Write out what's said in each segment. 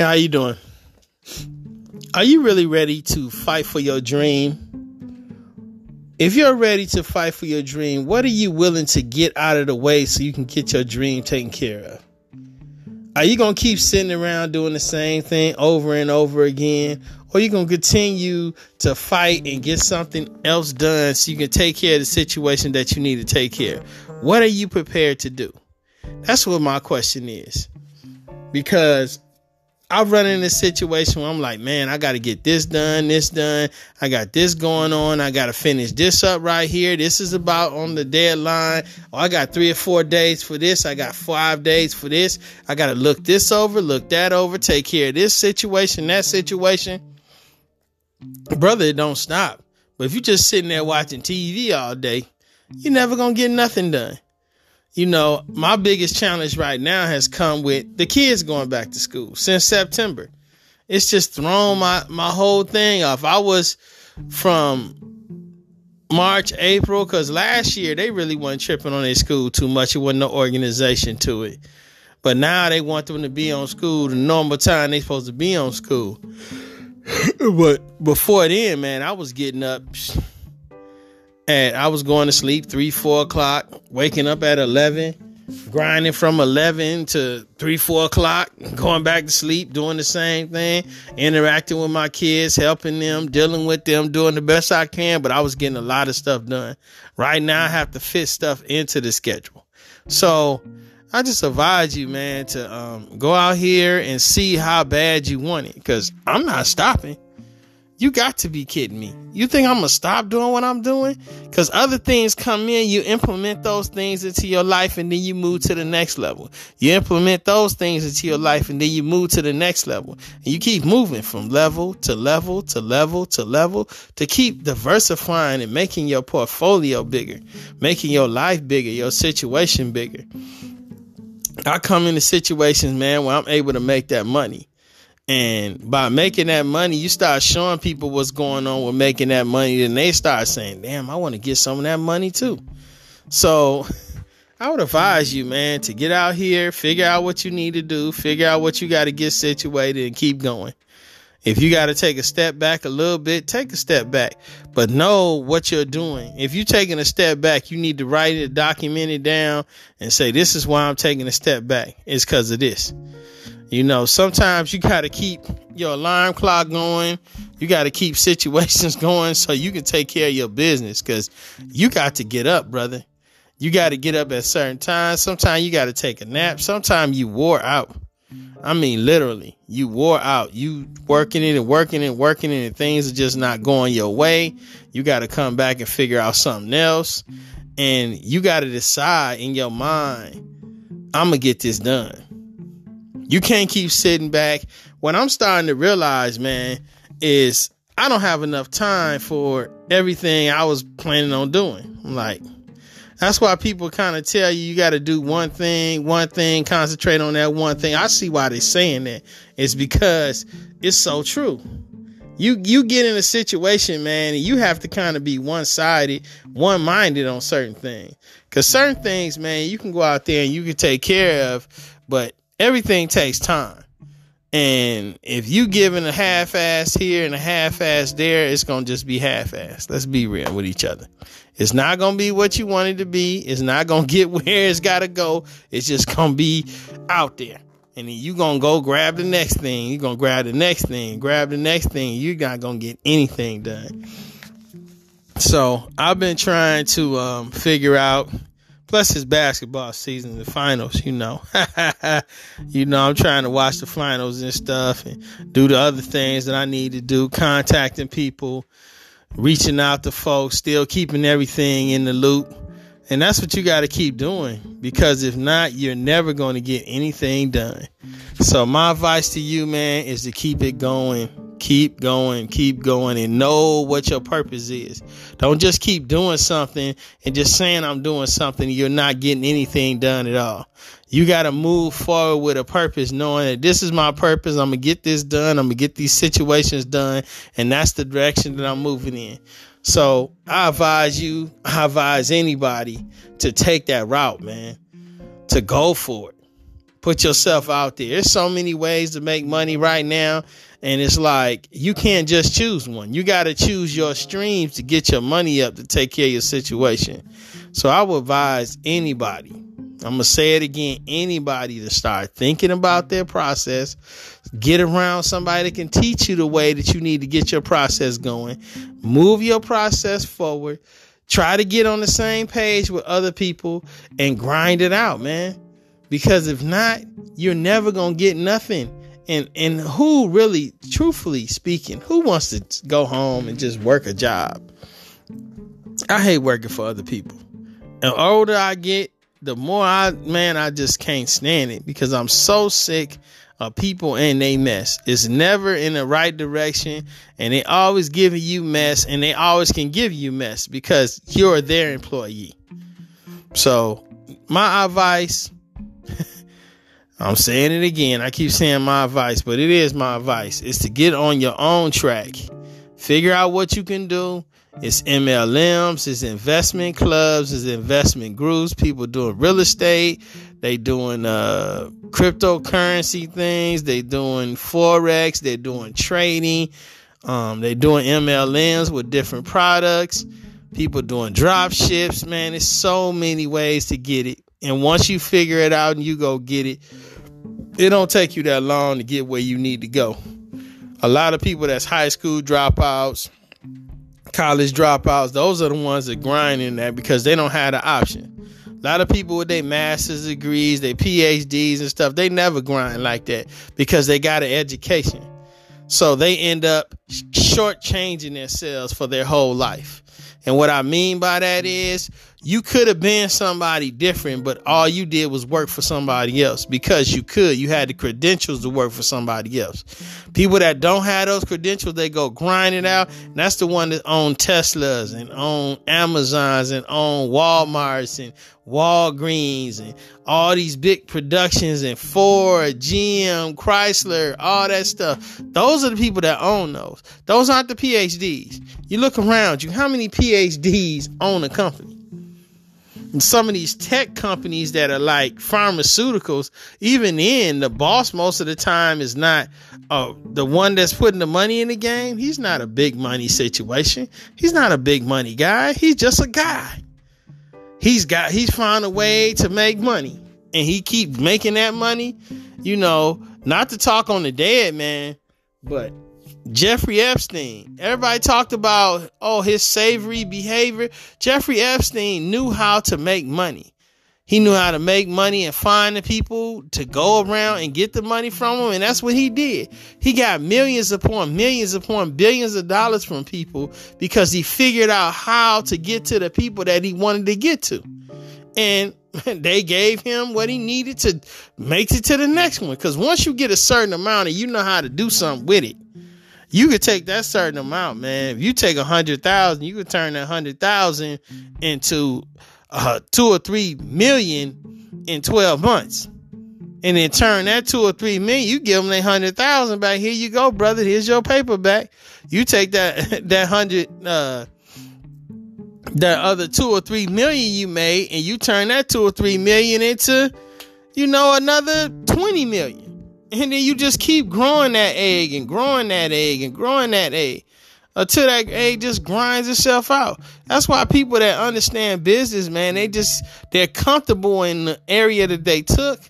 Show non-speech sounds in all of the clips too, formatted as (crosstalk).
Hey, how you doing? Are you really ready to fight for your dream? If you're ready to fight for your dream, what are you willing to get out of the way so you can get your dream taken care of? Are you going to keep sitting around doing the same thing over and over again? Or are you going to continue to fight and get something else done so you can take care of the situation that you need to take care of? What are you prepared to do? That's what my question is. Because I've run in a situation where I'm like, man, I got to get this done, this done. I got this going on. I got to finish this up right here. This is about on the deadline. Oh, I got three or four days for this. I got five days for this. I got to look this over, look that over, take care of this situation, that situation. Brother, it don't stop. But if you're just sitting there watching TV all day, you're never going to get nothing done you know, my biggest challenge right now has come with the kids going back to school since September. It's just thrown my my whole thing off. I was from March, April, because last year they really wasn't tripping on their school too much. It wasn't no organization to it. But now they want them to be on school the normal time they're supposed to be on school. (clears throat) but before then, man, I was getting up I was going to sleep three, four o'clock, waking up at 11, grinding from 11 to three, four o'clock, going back to sleep, doing the same thing, interacting with my kids, helping them, dealing with them, doing the best I can. But I was getting a lot of stuff done. Right now, I have to fit stuff into the schedule. So I just advise you, man, to um, go out here and see how bad you want it because I'm not stopping. You got to be kidding me. You think I'm gonna stop doing what I'm doing? Because other things come in, you implement those things into your life, and then you move to the next level. You implement those things into your life, and then you move to the next level. And you keep moving from level to level to level to level to keep diversifying and making your portfolio bigger, making your life bigger, your situation bigger. I come into situations, man, where I'm able to make that money. And by making that money, you start showing people what's going on with making that money. Then they start saying, damn, I want to get some of that money too. So I would advise you, man, to get out here, figure out what you need to do, figure out what you got to get situated and keep going. If you got to take a step back a little bit, take a step back, but know what you're doing. If you're taking a step back, you need to write it, document it down, and say, This is why I'm taking a step back. It's because of this. You know, sometimes you got to keep your alarm clock going. You got to keep (laughs) situations going so you can take care of your business because you got to get up, brother. You got to get up at certain times. Sometimes you got to take a nap. Sometimes you wore out. I mean, literally, you wore out. You working it and working it, working it, and things are just not going your way. You got to come back and figure out something else. And you got to decide in your mind, I'm going to get this done. You can't keep sitting back. What I'm starting to realize, man, is I don't have enough time for everything I was planning on doing. I'm like, that's why people kind of tell you you got to do one thing, one thing, concentrate on that one thing. I see why they're saying that. It's because it's so true. You you get in a situation, man, and you have to kind of be one sided, one minded on certain things. Cause certain things, man, you can go out there and you can take care of, but everything takes time. And if you giving a half ass here and a half ass there, it's gonna just be half ass. Let's be real with each other. It's not gonna be what you want it to be. It's not gonna get (laughs) where it's gotta go. It's just gonna be out there. And then you gonna go grab the next thing. You're gonna grab the next thing, grab the next thing. You're not gonna get anything done. So I've been trying to um, figure out Plus, his basketball season, the finals, you know. (laughs) you know, I'm trying to watch the finals and stuff and do the other things that I need to do, contacting people, reaching out to folks, still keeping everything in the loop. And that's what you got to keep doing because if not, you're never going to get anything done. So, my advice to you, man, is to keep it going keep going, keep going, and know what your purpose is. Don't just keep doing something and just saying I'm doing something. You're not getting anything done at all. You got to move forward with a purpose, knowing that this is my purpose. I'm going to get this done. I'm going to get these situations done. And that's the direction that I'm moving in. So I advise you, I advise anybody to take that route, man, to go for it put yourself out there. There's so many ways to make money right now. And it's like you can't just choose one. You got to choose your streams to get your money up to take care of your situation. So I would advise anybody, I'm going to say it again, anybody to start thinking about their process. Get around somebody that can teach you the way that you need to get your process going. Move your process forward. Try to get on the same page with other people and grind it out, man. Because if not, you're never going to get nothing. And and who really truthfully speaking who wants to go home and just work a job? I hate working for other people. And the older i get the more i man i just can't stand it because i'm so sick of people and they mess. It's never in the right direction and they always giving you mess and they always can give you mess because you're their employee. So my advice I'm saying it again. I keep saying my advice, but it is my advice. Is to get on your own track. Figure out what you can do. It's MLMs, it's investment clubs, it's investment groups, people doing real estate, they doing uh cryptocurrency things, they doing forex, they're doing trading, um, they're doing MLMs with different products, people doing drop ships, man. There's so many ways to get it. And once you figure it out and you go get it, it don't take you that long to get where you need to go. A lot of people that's high school dropouts, college dropouts, those are the ones that grind in that because they don't have the option. A lot of people with their master's degrees, their PhDs and stuff, they never grind like that because they got an education. So they end up shortchanging themselves for their whole life. And what I mean by that is you could have been somebody different, but all you did was work for somebody else because you could. You had the credentials to work for somebody else. People that don't have those credentials, they go grind it out. And that's the one that own Teslas and own Amazons and own Walmarts and Walgreens and all these big productions and Ford, GM, Chrysler, all that stuff. Those are the people that own those. Those aren't the PhDs. You look around you, how many PhDs own a company? And some of these tech companies that are like pharmaceuticals, even in the boss most of the time is not uh, the one that's putting the money in the game. He's not a big money situation. He's not a big money guy. He's just a guy. He's got he's found a way to make money, and he keep making that money. You know, not to talk on the dead man, but Jeffrey Epstein. Everybody mm-hmm. talked about, oh, his savory behavior. Jeffrey Epstein knew how to make money. He knew how to make money and find the people to go around and get the money from them. And that's what he did. He got millions upon millions upon billions of dollars from people because he figured out how to get to the people that he wanted to get to. And (laughs) they gave him what he needed to make it to the next one. Because once you get a certain amount and you know how to do something with it, you could take that certain amount, man. If you take a hundred thousand, you could turn that hundred thousand into uh, two or three million in twelve months, and then turn that two or three million. You give them a hundred thousand back. Here you go, brother. Here's your paper back. You take that (laughs) that hundred. Uh, that other two or three million you made, and you turn that two or three million into, you know, another 20 million. And then you just keep growing that egg and growing that egg and growing that egg until that egg just grinds itself out. That's why people that understand business, man, they just they're comfortable in the area that they took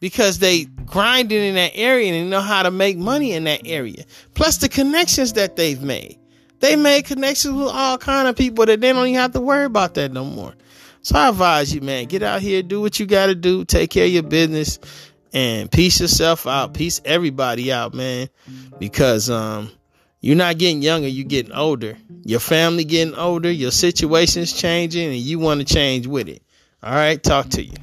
because they grinded in that area and know how to make money in that area. Plus the connections that they've made. They made connections with all kind of people that they don't even have to worry about that no more. So I advise you, man, get out here, do what you got to do, take care of your business, and peace yourself out, peace everybody out, man, because um you're not getting younger, you're getting older. Your family getting older, your situation's changing, and you want to change with it. All right, talk to you.